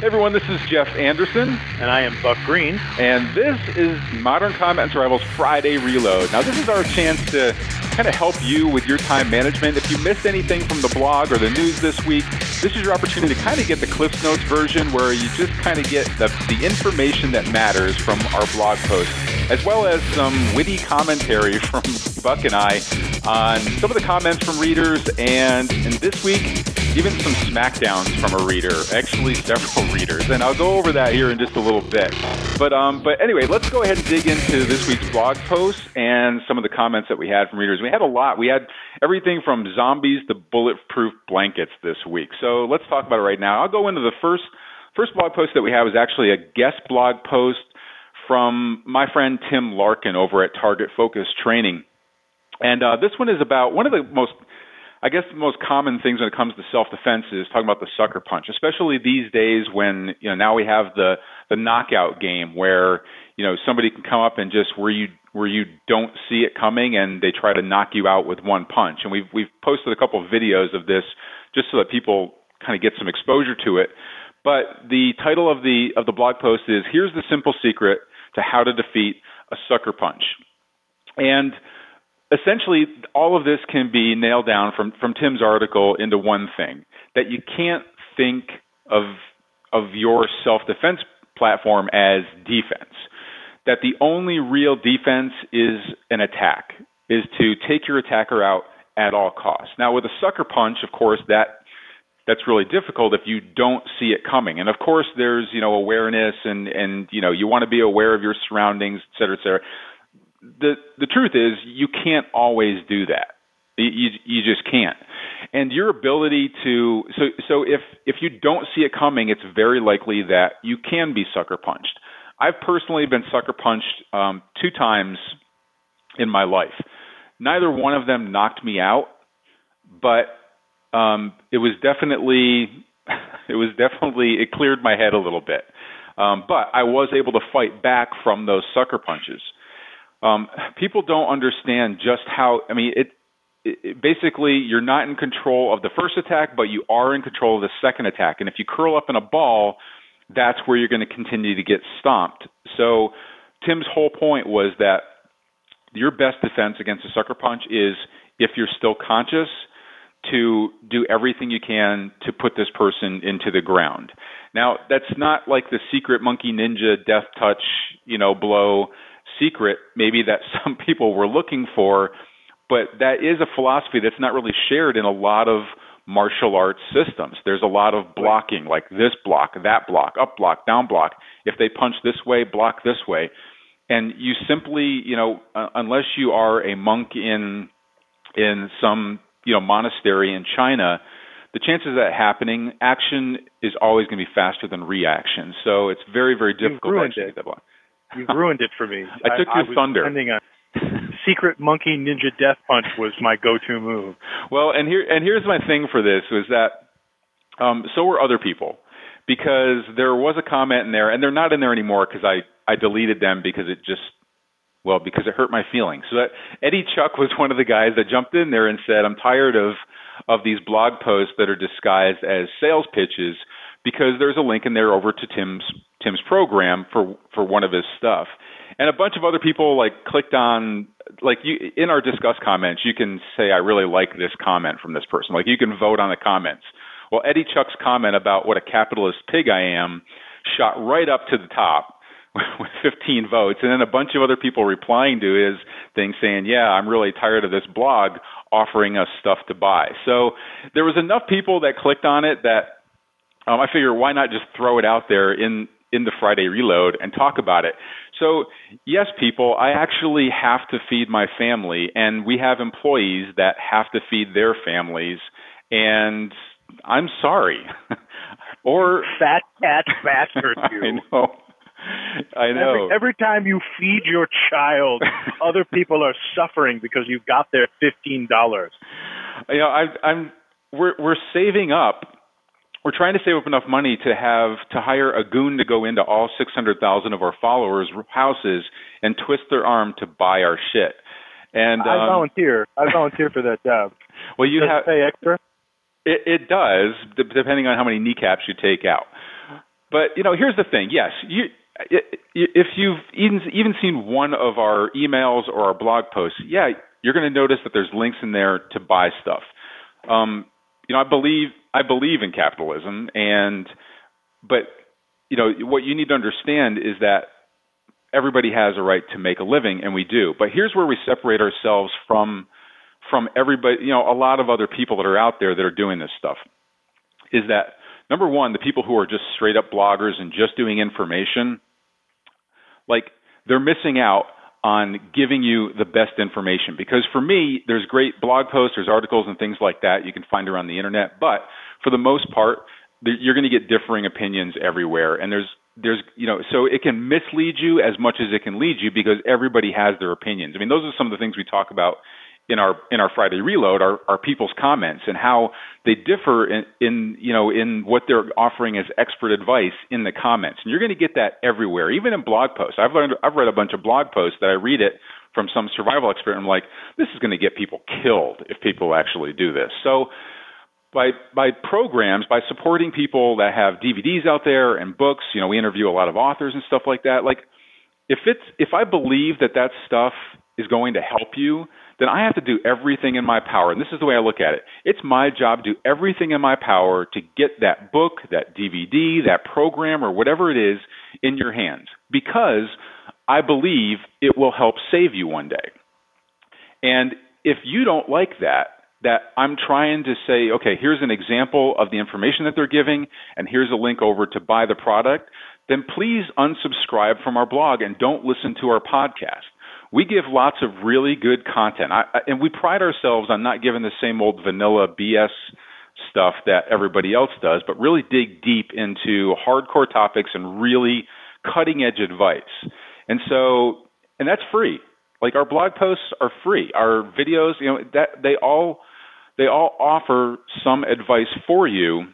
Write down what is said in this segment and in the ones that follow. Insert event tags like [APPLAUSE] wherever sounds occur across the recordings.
Hey everyone, this is Jeff Anderson. And I am Buck Green. And this is Modern Combat and Survival's Friday Reload. Now, this is our chance to kind of help you with your time management. If you missed anything from the blog or the news this week, this is your opportunity to kind of get the Cliffs Notes version where you just kind of get the, the information that matters from our blog post, as well as some witty commentary from Buck and I on some of the comments from readers, and, and this week, even some smackdowns from a reader, actually several [LAUGHS] readers, and I'll go over that here in just a little bit. But um, but anyway, let's go ahead and dig into this week's blog post and some of the comments that we had from readers. We had a lot. We had everything from zombies to bulletproof blankets this week. So let's talk about it right now. I'll go into the first first blog post that we have is actually a guest blog post from my friend Tim Larkin over at Target Focus Training. And uh, this one is about one of the most I guess the most common things when it comes to self defense is talking about the sucker punch, especially these days when you know now we have the the knockout game where you know somebody can come up and just where you where you don't see it coming and they try to knock you out with one punch. And we've we've posted a couple of videos of this just so that people kind of get some exposure to it. But the title of the of the blog post is here's the simple secret to how to defeat a sucker punch. And essentially all of this can be nailed down from from Tim's article into one thing that you can't think of of your self-defense platform as defense that the only real defense is an attack is to take your attacker out at all costs now with a sucker punch of course that that's really difficult if you don't see it coming and of course there's you know awareness and and you know you want to be aware of your surroundings et cetera et cetera the the truth is you can't always do that. You you just can't. And your ability to so so if if you don't see it coming, it's very likely that you can be sucker punched. I've personally been sucker punched um, two times in my life. Neither one of them knocked me out, but um, it was definitely [LAUGHS] it was definitely it cleared my head a little bit. Um, but I was able to fight back from those sucker punches um, people don't understand just how. I mean, it, it basically you're not in control of the first attack, but you are in control of the second attack. And if you curl up in a ball, that's where you're going to continue to get stomped. So Tim's whole point was that your best defense against a sucker punch is if you're still conscious to do everything you can to put this person into the ground. Now, that's not like the secret monkey ninja death touch, you know, blow secret maybe that [LAUGHS] some people were looking for, but that is a philosophy that's not really shared in a lot of martial arts systems. There's a lot of blocking, like this block, that block, up block, down block. If they punch this way, block this way. And you simply, you know, uh, unless you are a monk in in some, you know, monastery in China, the chances of that happening, action is always going to be faster than reaction. So it's very, very difficult to actually get that block. You've ruined it for me. [LAUGHS] I took your I thunder. A [LAUGHS] secret monkey ninja death punch was my go-to move. Well, and here and here's my thing for this was that um, so were other people because there was a comment in there, and they're not in there anymore because I I deleted them because it just well because it hurt my feelings. So that Eddie Chuck was one of the guys that jumped in there and said, "I'm tired of of these blog posts that are disguised as sales pitches." because there's a link in there over to Tim's Tim's program for for one of his stuff. And a bunch of other people like clicked on like you in our Disqus comments, you can say I really like this comment from this person. Like you can vote on the comments. Well, Eddie Chuck's comment about what a capitalist pig I am shot right up to the top [LAUGHS] with 15 votes, and then a bunch of other people replying to his thing saying, "Yeah, I'm really tired of this blog offering us stuff to buy." So there was enough people that clicked on it that um, I figure why not just throw it out there in in the Friday reload and talk about it. So, yes, people, I actually have to feed my family, and we have employees that have to feed their families, and I'm sorry. [LAUGHS] or fat cat bastard [LAUGHS] you. I know. I know. Every, every time you feed your child, [LAUGHS] other people are suffering because you've got their fifteen dollars. You know, I, I'm we're we're saving up we're trying to save up enough money to have to hire a goon to go into all 600,000 of our followers' houses and twist their arm to buy our shit. And I um, volunteer. I [LAUGHS] volunteer for that job. Well, you Does have pay extra. It, it does, depending on how many kneecaps you take out. But you know, here's the thing. Yes, you if you've even even seen one of our emails or our blog posts, yeah, you're going to notice that there's links in there to buy stuff. Um, you know, I believe I believe in capitalism, and but you know what you need to understand is that everybody has a right to make a living, and we do. But here's where we separate ourselves from from everybody. You know, a lot of other people that are out there that are doing this stuff is that number one, the people who are just straight up bloggers and just doing information, like they're missing out on giving you the best information. Because for me, there's great blog posts, there's articles and things like that you can find around the internet. But for the most part, you're going to get differing opinions everywhere, and there's there's you know so it can mislead you as much as it can lead you because everybody has their opinions. I mean, those are some of the things we talk about in our in our Friday reload are, are people's comments and how they differ in, in you know in what they're offering as expert advice in the comments. And you're going to get that everywhere, even in blog posts. I've learned I've read a bunch of blog posts that I read it from some survival expert. And I'm like, this is going to get people killed if people actually do this. So by by programs by supporting people that have DVDs out there and books. You know, we interview a lot of authors and stuff like that. Like, if it's if I believe that that stuff is going to help you, then I have to do everything in my power. And this is the way I look at it. It's my job to do everything in my power to get that book, that DVD, that program, or whatever it is in your hands because I believe it will help save you one day. And if you don't like that, that I'm trying to say, okay, here's an example of the information that they're giving, and here's a link over to buy the product, then please unsubscribe from our blog and don't listen to our podcast we give lots of really good content, I, and we pride ourselves on not giving the same old vanilla BS stuff that everybody else does, but really dig deep into hardcore topics and really cutting edge advice. And so, and that's free. Like our blog posts are free. Our videos, you know, that they all they all offer some advice for you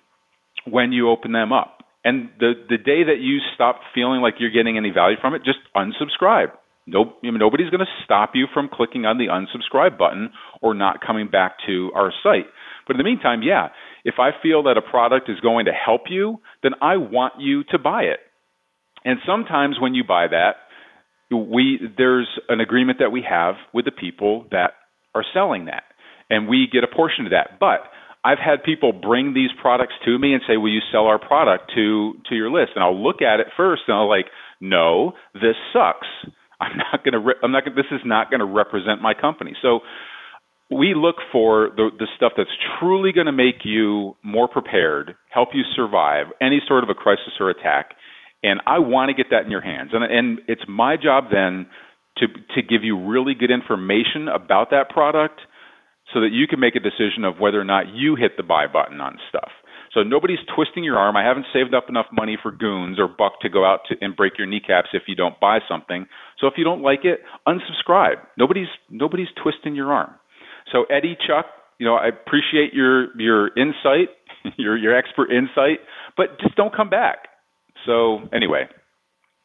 when you open them up. And the the day that you stop feeling like you're getting any value from it, just unsubscribe. No, nobody's going to stop you from clicking on the unsubscribe button or not coming back to our site. But in the meantime, yeah, if I feel that a product is going to help you, then I want you to buy it. And sometimes when you buy that, we there's an agreement that we have with the people that are selling that, and we get a portion of that. But I've had people bring these products to me and say, "Will you sell our product to to your list?" And I'll look at it first, and I'll like, "No, this sucks." I'm not going to. Re- I'm not. Gonna, this is not going to represent my company. So we look for the, the stuff that's truly going to make you more prepared, help you survive any sort of a crisis or attack, and I want to get that in your hands. And, and it's my job then to to give you really good information about that product, so that you can make a decision of whether or not you hit the buy button on stuff. So nobody's twisting your arm. I haven't saved up enough money for goons or buck to go out to, and break your kneecaps if you don't buy something. So if you don't like it, unsubscribe. Nobody's nobody's twisting your arm. So Eddie, Chuck, you know, I appreciate your your insight, [LAUGHS] your your expert insight, but just don't come back. So anyway,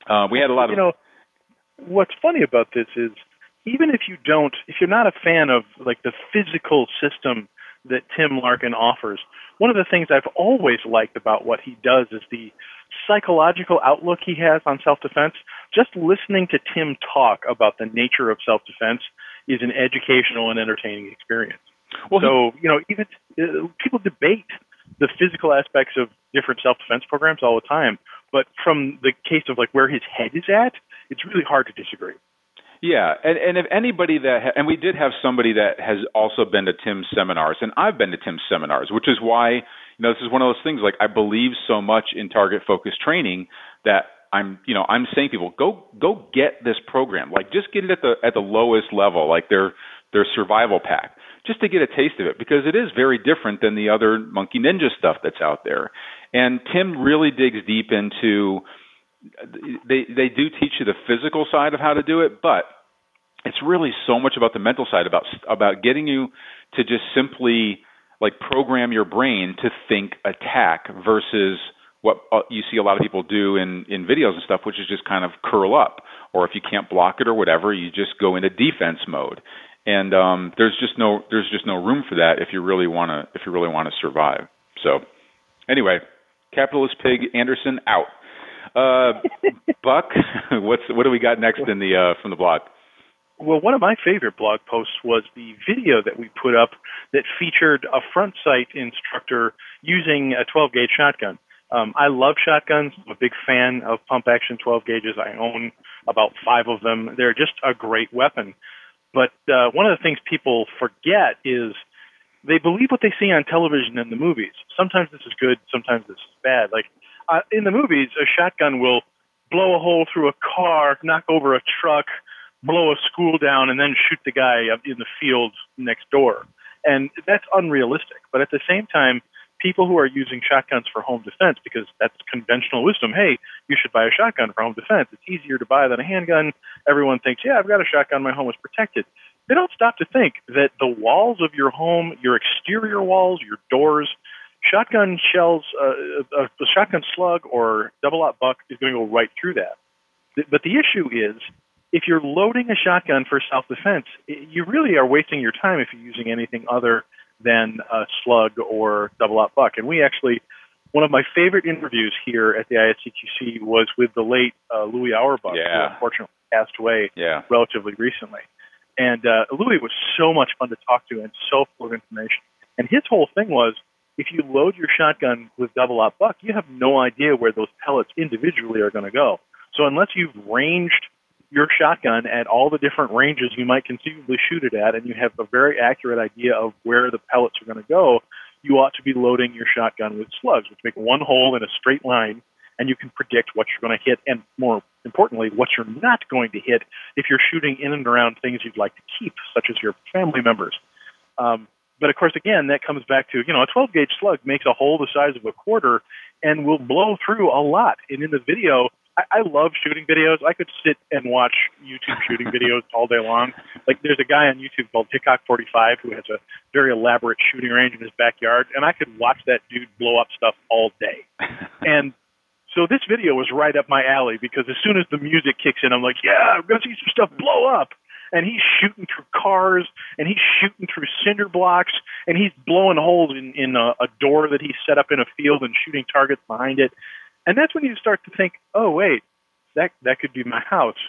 uh, we had a lot of. You know, what's funny about this is even if you don't, if you're not a fan of like the physical system that Tim Larkin offers, one of the things I've always liked about what he does is the psychological outlook he has on self-defense. Just listening to Tim talk about the nature of self-defense is an educational and entertaining experience. Well, so you know, even uh, people debate the physical aspects of different self-defense programs all the time, but from the case of like where his head is at, it's really hard to disagree. Yeah, and and if anybody that ha- and we did have somebody that has also been to Tim's seminars, and I've been to Tim's seminars, which is why you know this is one of those things. Like I believe so much in target focused training that I'm you know I'm saying people go go get this program. Like just get it at the at the lowest level, like their their survival pack, just to get a taste of it because it is very different than the other Monkey Ninja stuff that's out there. And Tim really digs deep into they they do teach you the physical side of how to do it, but it's really so much about the mental side about about getting you to just simply like program your brain to think attack versus what uh, you see a lot of people do in in videos and stuff which is just kind of curl up or if you can't block it or whatever you just go into defense mode. And um there's just no there's just no room for that if you really want to if you really want to survive. So anyway capitalist pig anderson out Uh, Buck, [LAUGHS] what's what do we got next in the uh, from the blog? Well, one of my favorite blog posts was the video that we put up that featured a front sight instructor using a 12 gauge shotgun. Um, I love shotguns. I'm a big fan of pump action 12 gauges. I own about five of them. They're just a great weapon. But uh, one of the things people forget is they believe what they see on television and the movies. Sometimes this is good, sometimes this is bad. Like uh, in the movies, a shotgun will blow a hole through a car, knock over a truck, blow a school down, and then shoot the guy in the field next door. And that's unrealistic. But at the same time, people who are using shotguns for home defense because that's conventional wisdom. Hey, you should buy a shotgun for home defense. It's easier to buy than a handgun. Everyone thinks, yeah, I've got a shotgun. My home is protected. They don't stop to think that the walls of your home, your exterior walls, your doors, shotgun shells, uh, a, a shotgun slug or double aught buck is going to go right through that. But the issue is, if you're loading a shotgun for self defense, you really are wasting your time if you're using anything other than a slug or double aught buck. And we actually, one of my favorite interviews here at the ISCQC was with the late uh, Louis Awerbuck, yeah. who unfortunately passed away yeah. relatively recently. And uh, Louis was so much fun to talk to and so full of information. And his whole thing was, if you load your shotgun with double aught buck, you have no idea where those pellets individually are going to go. So unless you've ranged your shotgun at all the different ranges you might conceivably shoot it at, and you have a very accurate idea of where the pellets are going to go, you ought to be loading your shotgun with slugs, which make one hole in a straight line, and you can predict what you're going to hit, and more importantly, what you're not going to hit if you're shooting in and around things you'd like to keep, such as your family members. Um, but of course, again, that comes back to you know a 12 gauge slug makes a hole the size of a quarter and will blow through a lot. And in the video, I, I love shooting videos. I could sit and watch YouTube shooting [LAUGHS] videos all day long. Like there's a guy on YouTube called Hickok45 who has a very elaborate shooting range in his backyard, and I could watch that dude blow up stuff all day. [LAUGHS] and so this video was right up my alley because as soon as the music kicks in, I'm like, yeah, I'm gonna see some stuff blow up. And he's shooting through cars, and he's shooting through cinder blocks, and he's blowing holes in, in a, a door that he set up in a field and shooting targets behind it. And that's when you start to think, oh wait, that that could be my house,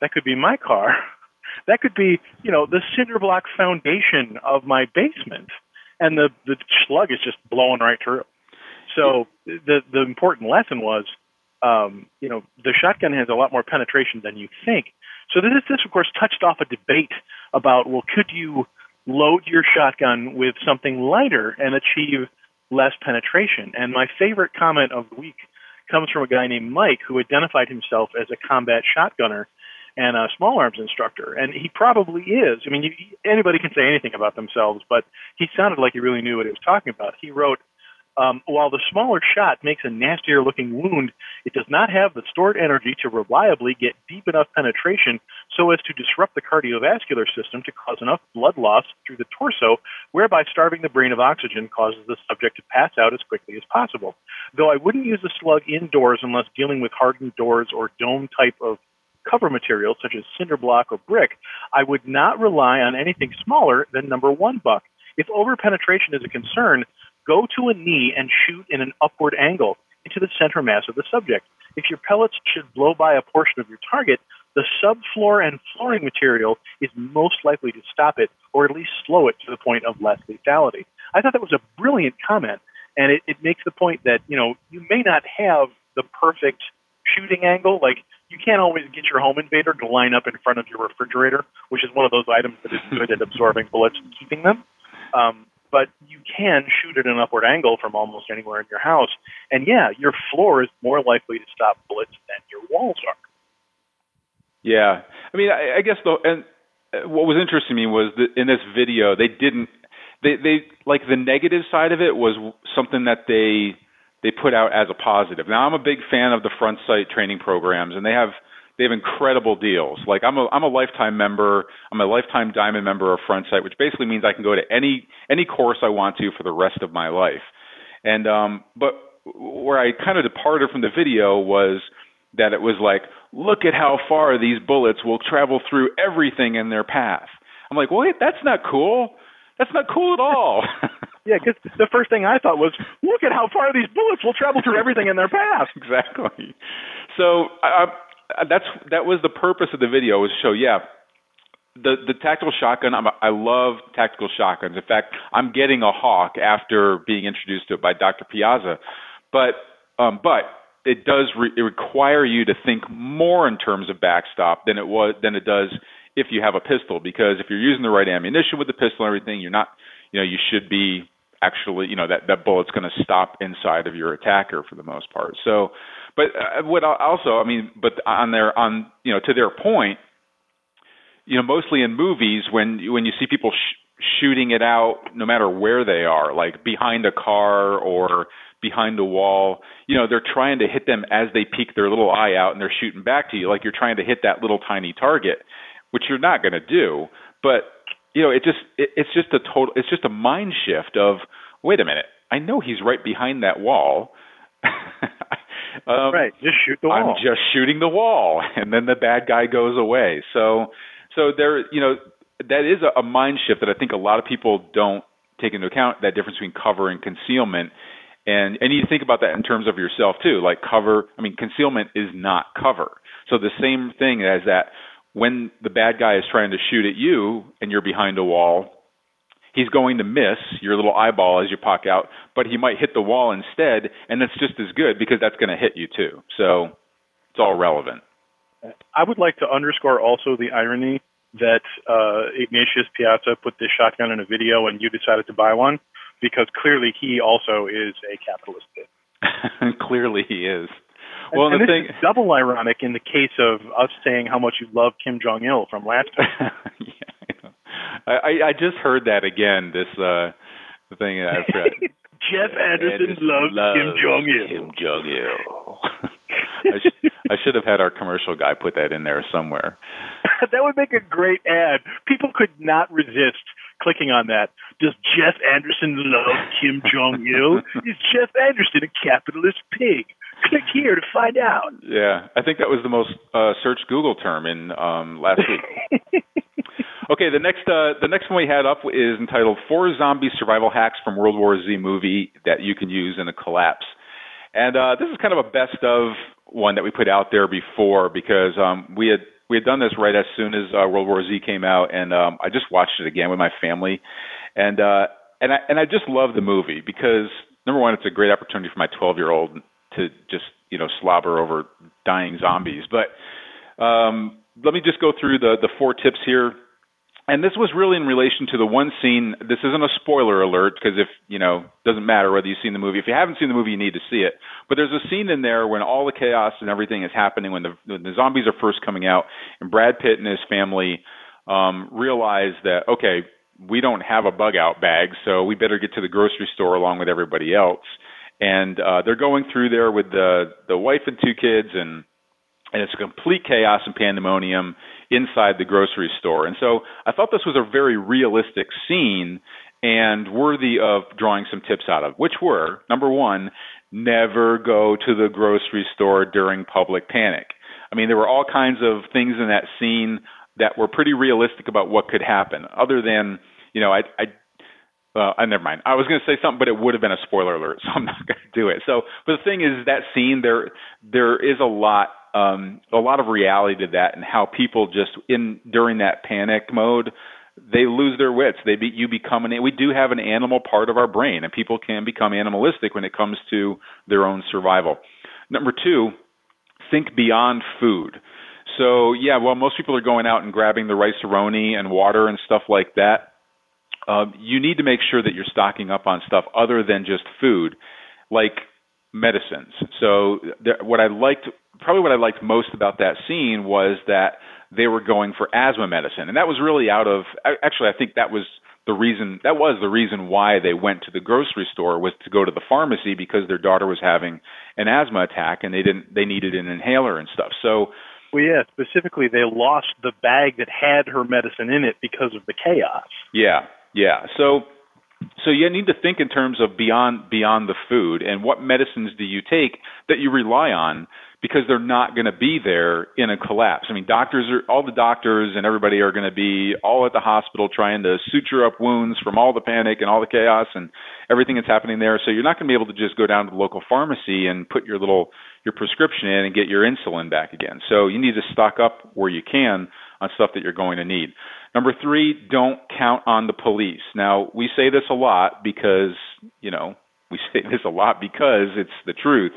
that could be my car, [LAUGHS] that could be you know the cinder block foundation of my basement, and the the slug is just blowing right through. So the the important lesson was, um, you know, the shotgun has a lot more penetration than you think. So this this of course touched off a debate about well, could you load your shotgun with something lighter and achieve less penetration? And my favorite comment of the week comes from a guy named Mike who identified himself as a combat shotgunner and a small arms instructor. And he probably is. I mean, you, anybody can say anything about themselves, but he sounded like he really knew what he was talking about. He wrote, um, while the smaller shot makes a nastier looking wound, it does not have the stored energy to reliably get deep enough penetration so as to disrupt the cardiovascular system to cause enough blood loss through the torso, whereby starving the brain of oxygen causes the subject to pass out as quickly as possible. Though I wouldn't use the slug indoors unless dealing with hardened doors or dome type of cover material such as cinder block or brick, I would not rely on anything smaller than number one buck. If overpenetration is a concern, go to a knee and shoot in an upward angle into the center mass of the subject. If your pellets should blow by a portion of your target, the subfloor and flooring material is most likely to stop it or at least slow it to the point of less lethality. I thought that was a brilliant comment, and it, it makes the point that, you know, you may not have the perfect shooting angle. Like, you can't always get your home invader to line up in front of your refrigerator, which is one of those items that is good at absorbing bullets and keeping them. Um, but you can shoot at an upward angle from almost anywhere in your house. And yeah, your floor is more likely to stop bullets than your walls are. Yeah, I mean, I, I guess though, and uh, what was interesting to me was that in this video they didn't they they like the negative side of it was something that they they put out as a positive. Now I'm a big fan of the front sight training programs, and they have they have incredible deals. Like I'm a I'm a lifetime member. I'm a lifetime diamond member of Front Sight, which basically means I can go to any any course I want to for the rest of my life. And um but where I kind of departed from the video was that it was like, look at how far these bullets will travel through everything in their path. I'm like, wait, that's not cool. That's not cool at all. [LAUGHS] Yeah, because the first thing I thought was, look at how far these bullets will travel through everything in their path. [LAUGHS] exactly. So uh, that's that was the purpose of the video was to show, yeah, the the tactical shotgun. I'm, I love tactical shotguns. In fact, I'm getting a Hawk after being introduced to it by Dr. Piazza. But um, but it does re- it require you to think more in terms of backstop than it was than it does if you have a pistol because if you're using the right ammunition with the pistol and everything, you're not you know you should be actually you know that that bullet's going to stop inside of your attacker for the most part. So, but uh, what also I mean, but on their on you know to their point, you know mostly in movies when when you see people sh- shooting it out no matter where they are, like behind a car or behind a wall, you know they're trying to hit them as they peek their little eye out and they're shooting back to you like you're trying to hit that little tiny target, which you're not going to do, but you know, it just it, it's just a total it's just a mind shift of wait a minute, I know he's right behind that wall. [LAUGHS] um, right, just shoot the wall. I'm just shooting the wall, [LAUGHS] and then the bad guy goes away. So, so there, you know, that is a, a mind shift that I think a lot of people don't take into account. That difference between cover and concealment, and and you think about that in terms of yourself too. Like cover, I mean, concealment is not cover. So the same thing as that when the bad guy is trying to shoot at you and you're behind a wall, he's going to miss your little eyeball as you pop out, but he might hit the wall instead, and that's just as good because that's going to hit you too. So it's all relevant. I would like to underscore also the irony that uh, Ignatius Piazza put this shotgun in a video and you decided to buy one because clearly he also is a capitalist. [LAUGHS] clearly he is. Well, and, and this thing, is double ironic in the case of us saying how much you love Kim Jong Il from last time. [LAUGHS] I, I just heard that again. This uh thing I've read. [LAUGHS] Jeff Anderson, Anderson loves, loves Kim Jong Il. Kim [LAUGHS] Jong Il. I, sh- I should have had our commercial guy put that in there somewhere. [LAUGHS] that would make a great ad. People could not resist clicking on that. Does Jeff Anderson love Kim Jong Il? Is Jeff Anderson a capitalist pig? Click here to find out. Yeah, I think that was the most uh, searched Google term in um, last week. Okay, the next uh, the next one we had up is entitled Four Zombie Survival Hacks from World War Z Movie that you can use in a collapse. And uh, this is kind of a best of one that we put out there before because um, we had we had done this right as soon as uh, World War Z came out, and um, I just watched it again with my family, and uh, and I and I just love the movie because number one, it's a great opportunity for my 12 year old to just you know slobber over dying zombies. But um, let me just go through the the four tips here. And this was really in relation to the one scene. This isn't a spoiler alert because if you know, doesn't matter whether you've seen the movie. If you haven't seen the movie, you need to see it. But there's a scene in there when all the chaos and everything is happening, when the, when the zombies are first coming out, and Brad Pitt and his family um, realize that okay, we don't have a bug out bag, so we better get to the grocery store along with everybody else and uh, they're going through there with the the wife and two kids, and and it's complete chaos and pandemonium inside the grocery store. And so I thought this was a very realistic scene and worthy of drawing some tips out of, which were number one, never go to the grocery store during public panic. I mean, there were all kinds of things in that scene that were pretty realistic about what could happen, other than you know, I, I uh, never mind. I was going to say something, but it would have been a spoiler alert, [LAUGHS] so I'm not going to do it. So, but the thing is, that scene there, there is a lot, um, a lot of reality to that, and how people just in during that panic mode, they lose their wits. They be, you become an. We do have an animal part of our brain, and people can become animalistic when it comes to their own survival. Number two, think beyond food. So yeah, well, most people are going out and grabbing the rice aroni and water and stuff like that uh, you need to make sure that you're stocking up on stuff other than just food, like medicines. So what I liked, probably what I liked most about that scene was that they were going for asthma medicine, and that was really out of. Actually, I think that was the reason. That was the reason why they went to the grocery store was to go to the pharmacy because their daughter was having an asthma attack, and they didn't. They needed an inhaler and stuff. So. Well, yeah. Specifically, they lost the bag that had her medicine in it because of the chaos. Yeah, yeah. So So you need to think in terms of beyond beyond the food and what medicines do you take that you rely on because they're not going to be there in a collapse. I mean, doctors are all the doctors and everybody are going to be all at the hospital trying to suture up wounds from all the panic and all the chaos and everything that's happening there. So you're not going to be able to just go down to the local pharmacy and put your little your prescription in and get your insulin back again. So you need to stock up where you can on stuff that you're going to need. Number 3, don't count on the police. Now, we say this a lot because, you know, we [LAUGHS] say this a lot because it's the truth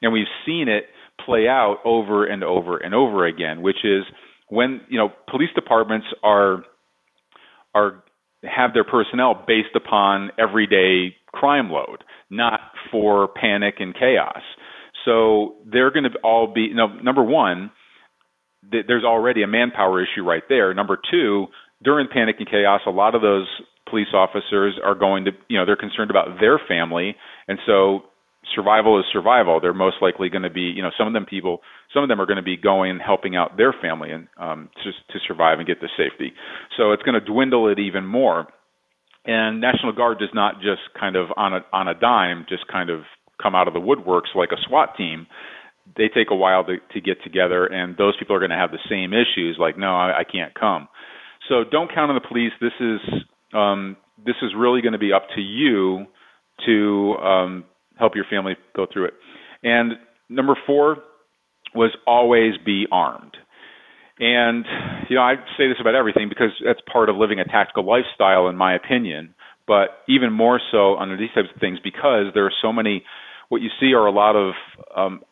and we've seen it play out over and over and over again, which is when you know police departments are are have their personnel based upon everyday crime load, not for panic and chaos. So they're going to all be you know, number one, there's already a manpower issue right there. Number two, during panic and chaos, a lot of those police officers are going to you know they're concerned about their family, and so survival is survival. They're most likely going to be, you know, some of them people, some of them are going to be going helping out their family and um, to, to survive and get to safety. So it's going to dwindle it even more. And National Guard does not just kind of on a on a dime just kind of come out of the woodworks like a SWAT team. They take a while to, to get together, and those people are going to have the same issues. Like, no, I, I can't come. So don't count on the police. This is um, this is really going to be up to you to um, help your family go through it. And number four was always be armed. And you know, I say this about everything because that's part of living a tactical lifestyle, in my opinion. But even more so under these types of things because there are so many. What you see are a lot of um,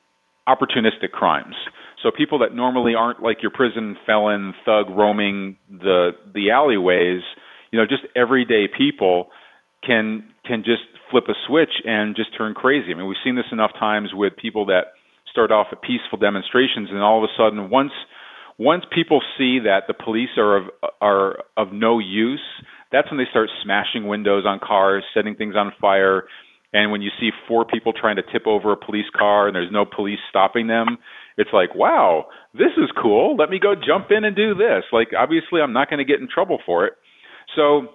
opportunistic crimes. So people that normally aren't like your prison felon thug roaming the the alleyways, you know, just everyday people can can just flip a switch and just turn crazy. I mean, we've seen this enough times with people that start off at peaceful demonstrations, and all of a sudden, once once people see that the police are of are of no use, that's when they start smashing windows on cars, setting things on fire. And when you see four people trying to tip over a police car and there's no police stopping them, it's like, wow, this is cool. Let me go jump in and do this. Like, obviously, I'm not going to get in trouble for it. So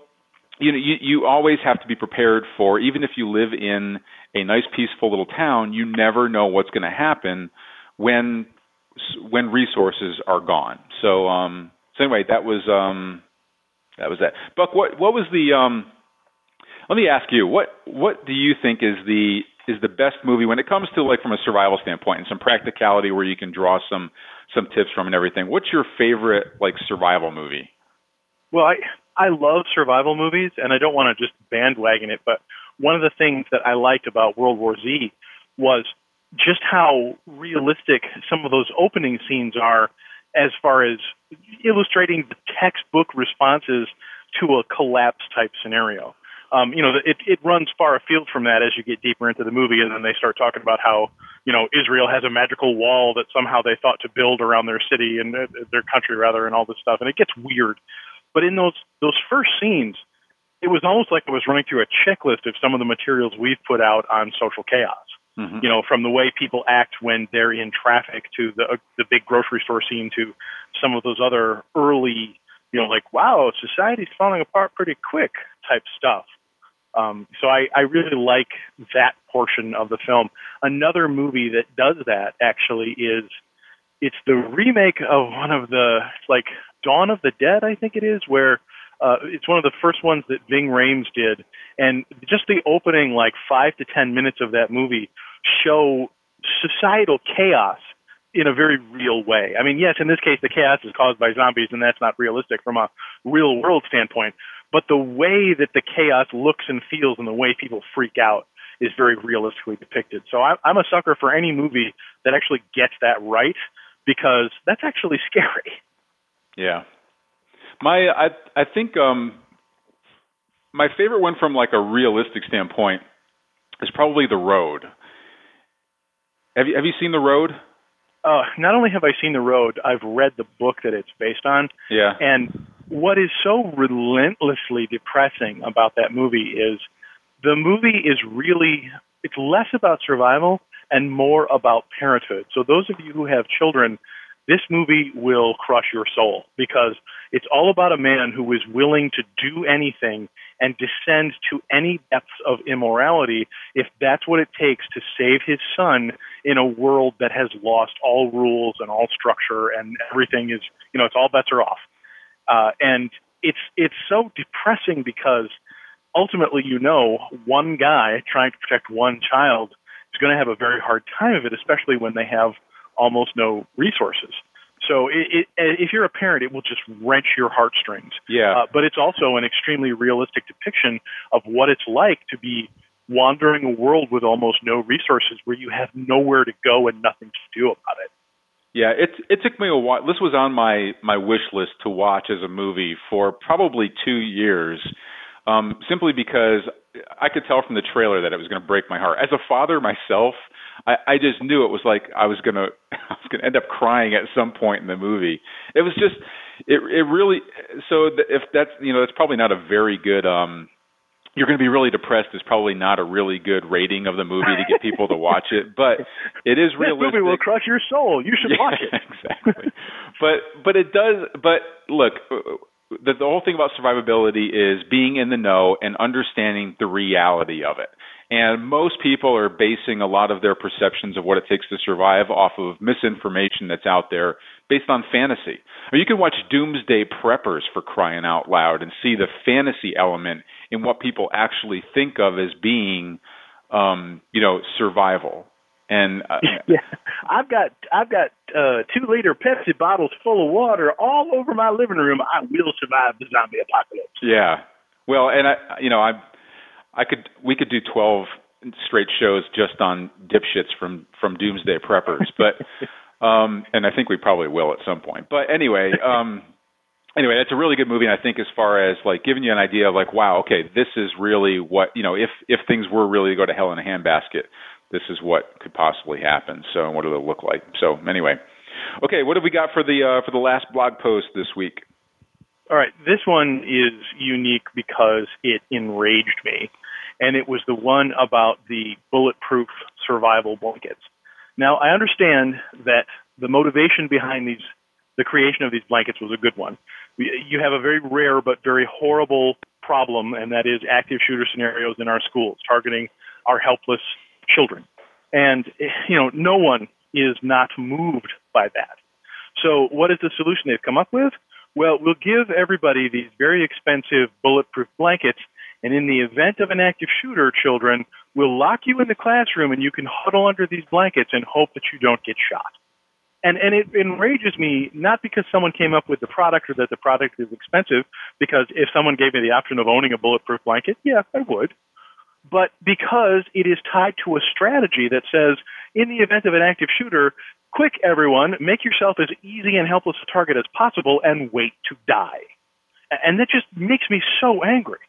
you know you, you always have to be prepared for even if you live in a nice peaceful little town you never know what's going to happen when when resources are gone so um so anyway that was um that was that buck what what was the um let me ask you what what do you think is the is the best movie when it comes to like from a survival standpoint and some practicality where you can draw some some tips from and everything what's your favorite like survival movie well i I love survival movies, and I don't want to just bandwagon it, but one of the things that I liked about World War Z was just how realistic some of those opening scenes are as far as illustrating the textbook responses to a collapse type scenario. Um, you know, it, it runs far afield from that as you get deeper into the movie, and then they start talking about how, you know, Israel has a magical wall that somehow they thought to build around their city and uh, their country rather, and all this stuff, and it gets weird. But in those those first scenes, it was almost like I was running through a checklist of some of the materials we've put out on social chaos. Mm-hmm. You know, from the way people act when they're in traffic to the uh, the big grocery store scene to some of those other early, you know, like wow, society's falling apart pretty quick type stuff. Um, so I, I really like that portion of the film. Another movie that does that actually is it's the remake of one of the like Dawn of the Dead, I think it is, where uh, it's one of the first ones that Ving Rhames did, and just the opening like five to ten minutes of that movie show societal chaos in a very real way. I mean, yes, in this case, the chaos is caused by zombies, and that's not realistic from a real world standpoint. But the way that the chaos looks and feels, and the way people freak out, is very realistically depicted. So I, I'm a sucker for any movie that actually gets that right, because that's actually [LAUGHS] scary. Yeah. My I I think um my favorite one from like a realistic standpoint is probably The Road. Have you have you seen The Road? Uh, not only have I seen The Road, I've read the book that it's based on. Yeah. And what is so relentlessly depressing about that movie is the movie is really it's less about survival and more about parenthood. So those of you who have children this movie will crush your soul because it's all about a man who is willing to do anything and descend to any depths of immorality if that's what it takes to save his son in a world that has lost all rules and all structure and everything is, you know, it's all bets are off. Uh, and it's it's so depressing because ultimately, you know, one guy trying to protect one child is going to have a very hard time of it, especially when they have almost no resources. So it, it, if you're a parent, it will just wrench your heartstrings. Yeah. Uh, but it's also an extremely realistic depiction of what it's like to be wandering a world with almost no resources, where you have nowhere to go and nothing to do about it. Yeah, it it took me a while. This was on my my wish list to watch as a movie for probably two years, um, simply because I could tell from the trailer that it was going to break my heart. As a father myself, I, I just knew it was like I was gonna [LAUGHS] I was gonna end up crying at some point in the movie. It was just it it really so if that's you know that's probably not a very good um you're going to be really depressed is probably not a really good rating of the movie to get people to watch it, but it is realistic. This movie will crush your soul. You should yeah, watch it. [LAUGHS] exactly. but but it does. But look, uh, the, the whole thing about survivability is being in the know and understanding the reality of it. And most people are basing a lot of their perceptions of what it takes to survive off of misinformation that's out there based on fantasy. I mean, you can watch Doomsday Preppers for crying out loud and see the fantasy element in what people actually think of as being, um, you know, survival. And uh, [LAUGHS] yeah, I've got I've got uh, two liter Pepsi bottles full of water all over my living room. I will survive the zombie apocalypse. Yeah, well, and I, you know, I, I could we could do twelve straight shows just on dipshits from from Doomsday Preppers, but [LAUGHS] um, and I think we probably will at some point. But anyway, um, anyway, that's a really good movie. And I think as far as like giving you an idea of like, wow, okay, this is really what you know, if if things were really to go to hell in a handbasket, this is what could possibly happen. So what they look like? So anyway, okay, what have we got for the uh, for the last blog post this week? All right, this one is unique because it enraged me, and it was the one about the bulletproof survival blankets. Now I understand that the motivation behind these, the creation of these blankets was a good one. You have a very rare but very horrible problem, and that is active shooter scenarios in our schools targeting our helpless children. And, you know, no one is not moved by that. So what is the solution they've come up with? Well, we'll give everybody these very expensive bulletproof blankets, and in the event of an active shooter, children, we'll lock you in the classroom and you can huddle under these blankets and hope that you don't get shot. And and it enrages me not because someone came up with the product or that the product is expensive, because if someone gave me the option of owning a bulletproof blanket, yeah, I would but because it is tied to a strategy that says, in the event of an active shooter, quick everyone, make yourself as easy and helpless a target as possible and wait to die. And that just makes me so angry.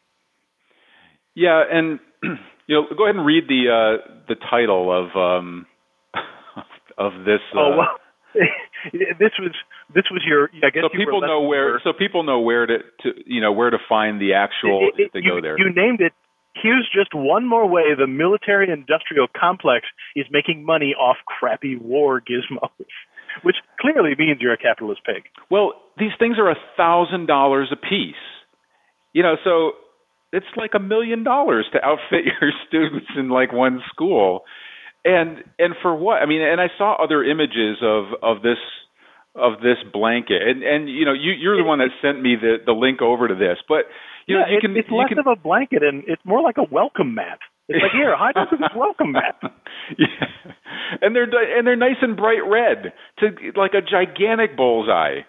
Yeah, and [CLEARS THROAT] you know, go ahead and read the uh, the title of um, [LAUGHS] of this. Uh, oh well, [LAUGHS] this was this was your. I guess so people know where. So people know where to, to you know where to find the actual it, it, to you, go there. You named it Here's just one more way the military industrial complex is making money off crappy war gizmos, [LAUGHS] which clearly means you're a capitalist pig. Well, these things are a thousand dollars a piece. You know, so it's like a million dollars to outfit [LAUGHS] your students in like one school. And and for what? I mean, and I saw other images of of this of this blanket. And and you know, you you're the one that sent me the the link over to this. But you yeah, know, you it, can it's you less can, of a blanket and it's more like a welcome mat. It's like here, hide under this welcome mat. [LAUGHS] yeah, and they're and they're nice and bright red to like a gigantic bullseye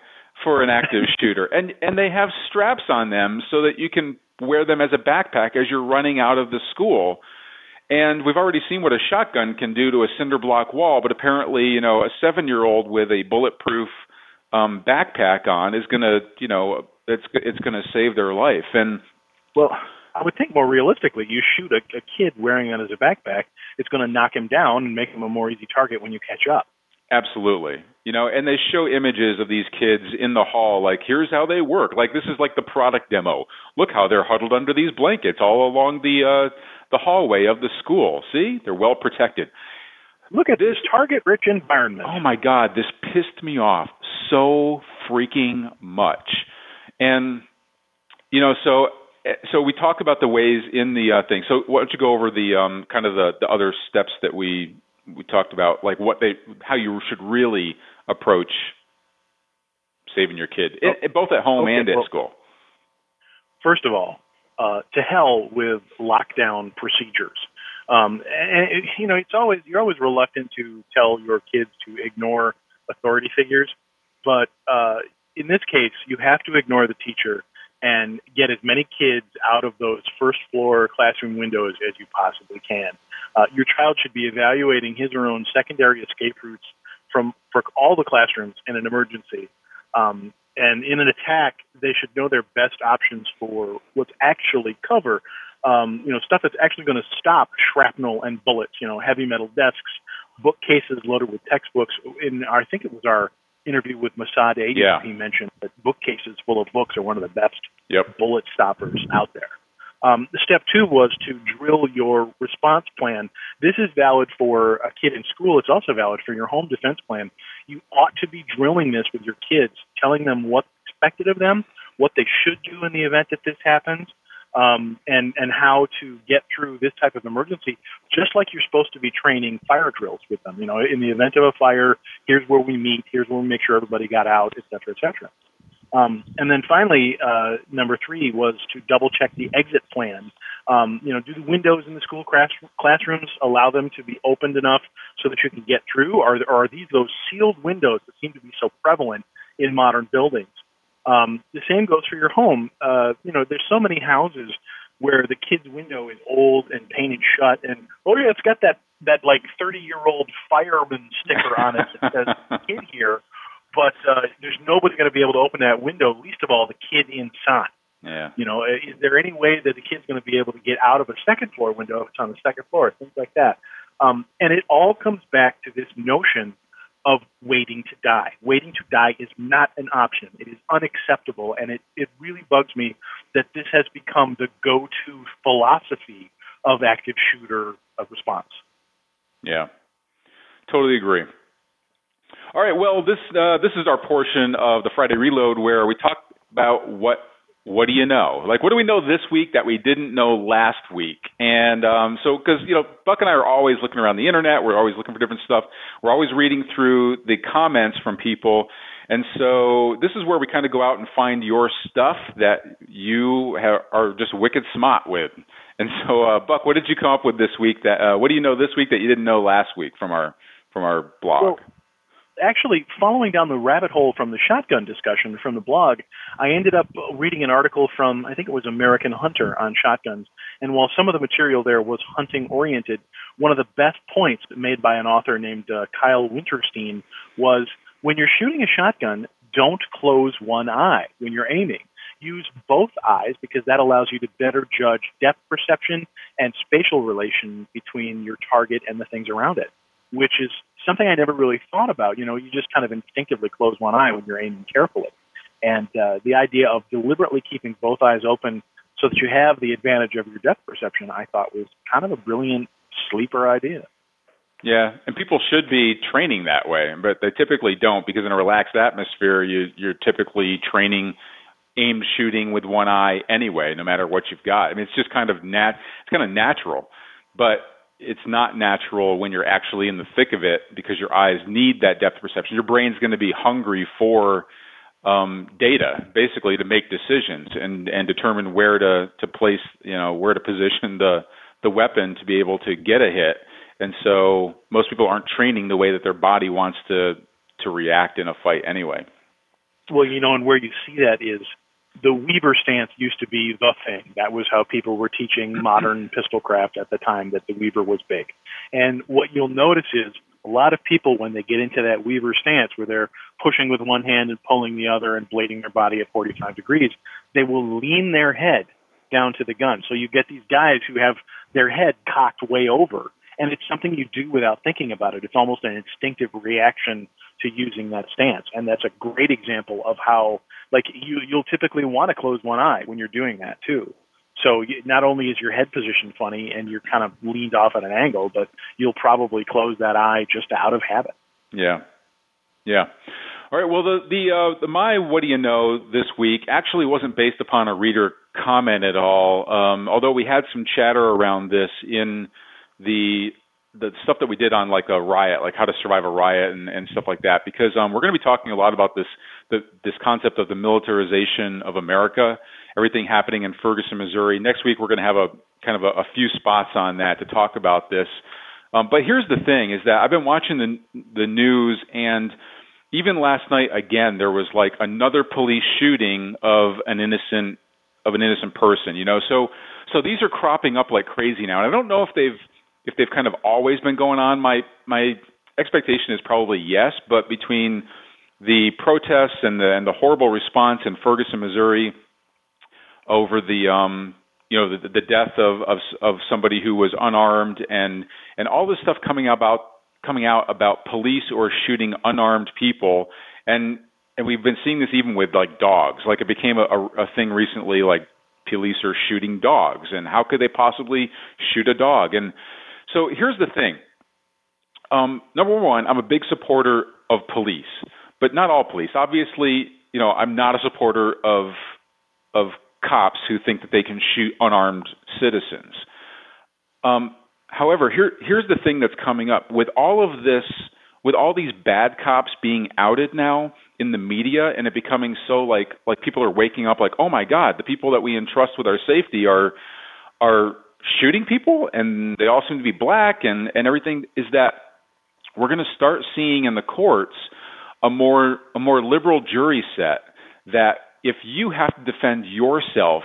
for an active [LAUGHS] shooter, and and they have straps on them so that you can wear them as a backpack as you're running out of the school. And we've already seen what a shotgun can do to a cinder block wall, but apparently, you know, a seven-year-old with a bulletproof um backpack on is going to, you know, it's it's going to save their life. And well, I would think more realistically, you shoot a, a kid wearing that as a backpack, it's going to knock him down and make him a more easy target when you catch up. Absolutely. You know, and they show images of these kids in the hall like here's how they work. Like this is like the product demo. Look how they're huddled under these blankets all along the uh the hallway of the school. See? They're well protected. Look at this target rich environment. Oh my god, this pissed me off so freaking much. And you know, so eh, so we talk about the ways in the uh, thing. So why don't you go over the um, kind of the, the other steps that we we talked about, like what they, how you should really approach saving your kid, oh, it, both at home okay, and at well, school. First of all, uh, to hell with lockdown procedures. Um, and it, you know, it's always you're always reluctant to tell your kids to ignore authority figures, but uh, in this case, you have to ignore the teacher and get as many kids out of those first floor classroom windows as you possibly can. Uh, your child should be evaluating his or her own secondary escape routes from for all the classrooms in an emergency. Um, and in an attack, they should know their best options for what's actually cover. Um, you know, stuff that's actually going to stop shrapnel and bullets. You know, heavy metal desks, bookcases loaded with textbooks. In our, I think it was our interview with Massad Ayoob, yeah. he mentioned that bookcases full of books are one of the best yep. bullet stoppers out there. Um, step two was to drill your response plan. This is valid for a kid in school. It's also valid for your home defense plan. You ought to be drilling this with your kids, telling them what's expected of them, what they should do in the event that this happens, um, and and how to get through this type of emergency, just like you're supposed to be training fire drills with them. You know, in the event of a fire, here's where we meet, here's where we make sure everybody got out, et cetera, et cetera. Um, and then finally, uh, number three was to double check the exit plan. Um, you know, do the windows in the school class- classrooms allow them to be opened enough so that you can get through, or, or are these those sealed windows that seem to be so prevalent in modern buildings? Um, the same goes for your home. Uh, you know, there's so many houses where the kid's window is old and painted shut, and oh yeah, it's got that that like 30 year old fireman sticker on it that says "kid" here, but uh, there's nobody going to be able to open that window. Least of all, the kid inside. Yeah. You know, is there any way that the kid's going to be able to get out of a second floor window if it's on the second floor? Things like that. Um, and it all comes back to this notion of waiting to die. Waiting to die is not an option. It is unacceptable, and it, it really bugs me that this has become the go-to philosophy of active shooter response. Yeah, totally agree. All right, well, this uh, this is our portion of the Friday Reload where we talk about what what do you know? Like, what do we know this week that we didn't know last week? And um, so, because you know, Buck and I are always looking around the internet. We're always looking for different stuff. We're always reading through the comments from people. And so, this is where we kind of go out and find your stuff that you have, are just wicked smart with. And so, uh, Buck, what did you come up with this week? That uh, what do you know this week that you didn't know last week from our from our blog? Well, actually following down the rabbit hole from the shotgun discussion from the blog, I ended up reading an article from I think it was American Hunter on shotguns. And while some of the material there was hunting oriented, one of the best points made by an author named uh, Kyle Winterstein was when you're shooting a shotgun, don't close one eye when you're aiming. Use both eyes because that allows you to better judge depth perception and spatial relation between your target and the things around it which is something I never really thought about. You know, you just kind of instinctively close one eye when you're aiming carefully. And uh, the idea of deliberately keeping both eyes open so that you have the advantage of your depth perception, I thought was kind of a brilliant sleeper idea. Yeah, and people should be training that way, but they typically don't because in a relaxed atmosphere, you, you're typically training aim shooting with one eye anyway, no matter what you've got. I mean, it's just kind of nat, it's kind of natural. But it's not natural when you're actually in the thick of it because your eyes need that depth perception. Your brain's going to be hungry for um, data, basically, to make decisions and and determine where to to place, you know, where to position the the weapon to be able to get a hit. And so most people aren't training the way that their body wants to to react in a fight anyway. Well, you know, and where you see that is the Weaver stance used to be the thing. That was how people were teaching [LAUGHS] modern pistol craft at the time that the Weaver was big. And what you'll notice is a lot of people, when they get into that Weaver stance where they're pushing with one hand and pulling the other and blading their body at 45 degrees, they will lean their head down to the gun. So you get these guys who have their head cocked way over. And it's something you do without thinking about it. It's almost an instinctive reaction to using that stance. And that's a great example of how, like, you, you'll typically want to close one eye when you're doing that too. So not only is your head position funny and you're kind of leaned off at an angle, but you'll probably close that eye just out of habit. Yeah. Yeah. All right. Well, the the, uh, the my what do you know this week actually wasn't based upon a reader comment at all. Um, although we had some chatter around this in the the stuff that we did on like a riot, like how to survive a riot and, and stuff like that, because um, we're going to be talking a lot about this the, this concept of the militarization of America, everything happening in Ferguson, Missouri. Next week we're going to have a kind of a, a few spots on that to talk about this. Um, but here's the thing: is that I've been watching the the news, and even last night again, there was like another police shooting of an innocent of an innocent person. You know, so so these are cropping up like crazy now, and I don't know if they've if they've kind of always been going on. My my expectation is probably yes, but between the protests and the and the horrible response in Ferguson, Missouri, over the um, you know the, the death of, of of somebody who was unarmed and and all this stuff coming about coming out about police or shooting unarmed people. And and we've been seeing this even with like dogs. Like it became a, a, a thing recently like police are shooting dogs. And how could they possibly shoot a dog? And so here's the thing. Um, number one, I'm a big supporter of police, but not all police. Obviously, you know, I'm not a supporter of of cops who think that they can shoot unarmed citizens. Um, however, here here's the thing that's coming up with all of this, with all these bad cops being outed now in the media, and it becoming so like like people are waking up like, oh my God, the people that we entrust with our safety are are shooting people and they all seem to be black and and everything is that we're going to start seeing in the courts a more a more liberal jury set that if you have to defend yourself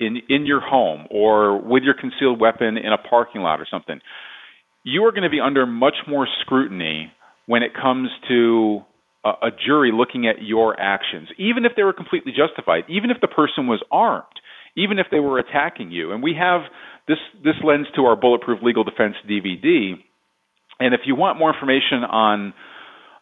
in in your home or with your concealed weapon in a parking lot or something you are going to be under much more scrutiny when it comes to a, a jury looking at your actions. Even if they were completely justified even if the person was armed even if they were attacking you. And we have this this lends to our bulletproof legal defense DVD. And if you want more information on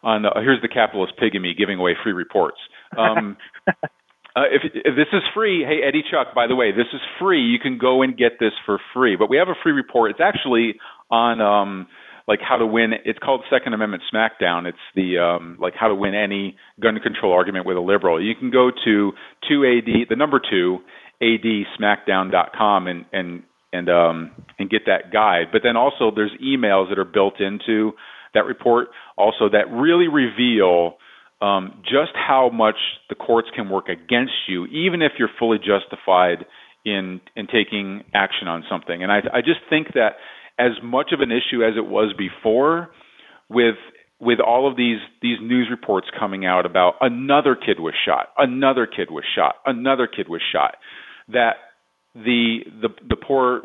on uh, here's the capitalist pig in me giving away free reports. Um, [LAUGHS] uh, if, if this is free, hey Eddie Chuck, by the way, this is free. You can go and get this for free. But we have a free report. It's actually on um, like how to win. It's called Second Amendment Smackdown. It's the um, like how to win any gun control argument with a liberal. You can go to two AD the number two adsmackdown.com and and and um and get that guide. But then also there's emails that are built into that report also that really reveal um, just how much the courts can work against you, even if you're fully justified in in taking action on something. And I I just think that as much of an issue as it was before, with with all of these these news reports coming out about another kid was shot, another kid was shot, another kid was shot that the the the poor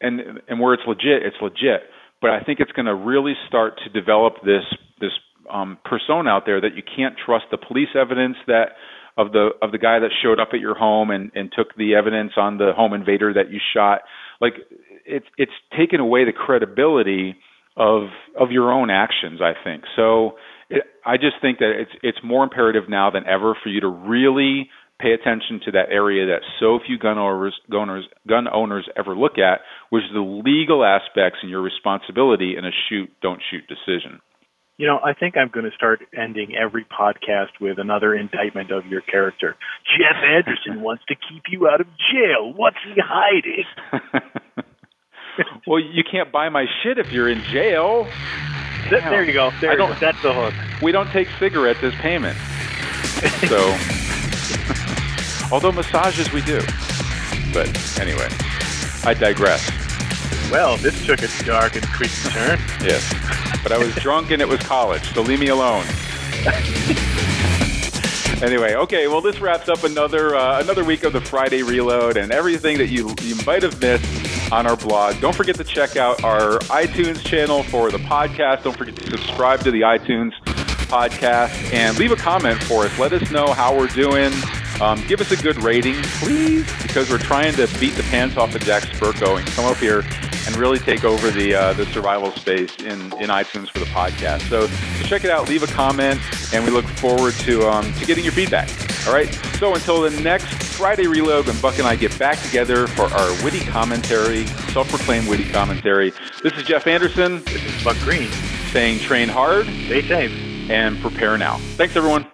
and and where it's legit, it's legit. But I think it's going to really start to develop this this um, persona out there that you can't trust the police evidence that of the of the guy that showed up at your home and and took the evidence on the home invader that you shot. Like it's it's taken away the credibility of of your own actions. I think so. It, I just think that it's it's more imperative now than ever for you to really pay attention to that area that so few gun owners, gun owners, gun owners ever look at, which is the legal aspects and your responsibility in a shoot, don't shoot decision. You know, I think I'm going to start ending every podcast with another indictment of your character. Jeff Anderson [LAUGHS] wants to keep you out of jail. What's he hiding? well, you can't buy my shit if you're in jail. Th- there you go. There you go. That's the hook. We don't take cigarettes as payment. So. Although massages we do. But anyway, I digress. Well, this took a dark and creepy turn. [LAUGHS] yes. But I was drunk and it was college, so leave me alone. [LAUGHS] anyway, okay. Well, this wraps up another uh, another week of the Friday Reload and everything that you you might have missed on our blog. Don't forget to check out our iTunes channel for the podcast. Don't forget to subscribe to the iTunes podcast and leave a comment for us. Let us know how we're doing. Um, give us a good rating, please, because we're trying to beat the pants off of Jack Spirko and come up here and really take over the uh, the survival space in, in iTunes for the podcast. So, so, check it out, leave a comment, and we look forward to um, to getting your feedback. All right. So until the next Friday reload, when Buck and I get back together for our witty commentary, self-proclaimed witty commentary. This is Jeff Anderson. This is Buck Green. Saying train hard. Stay safe and prepare now. Thanks, everyone.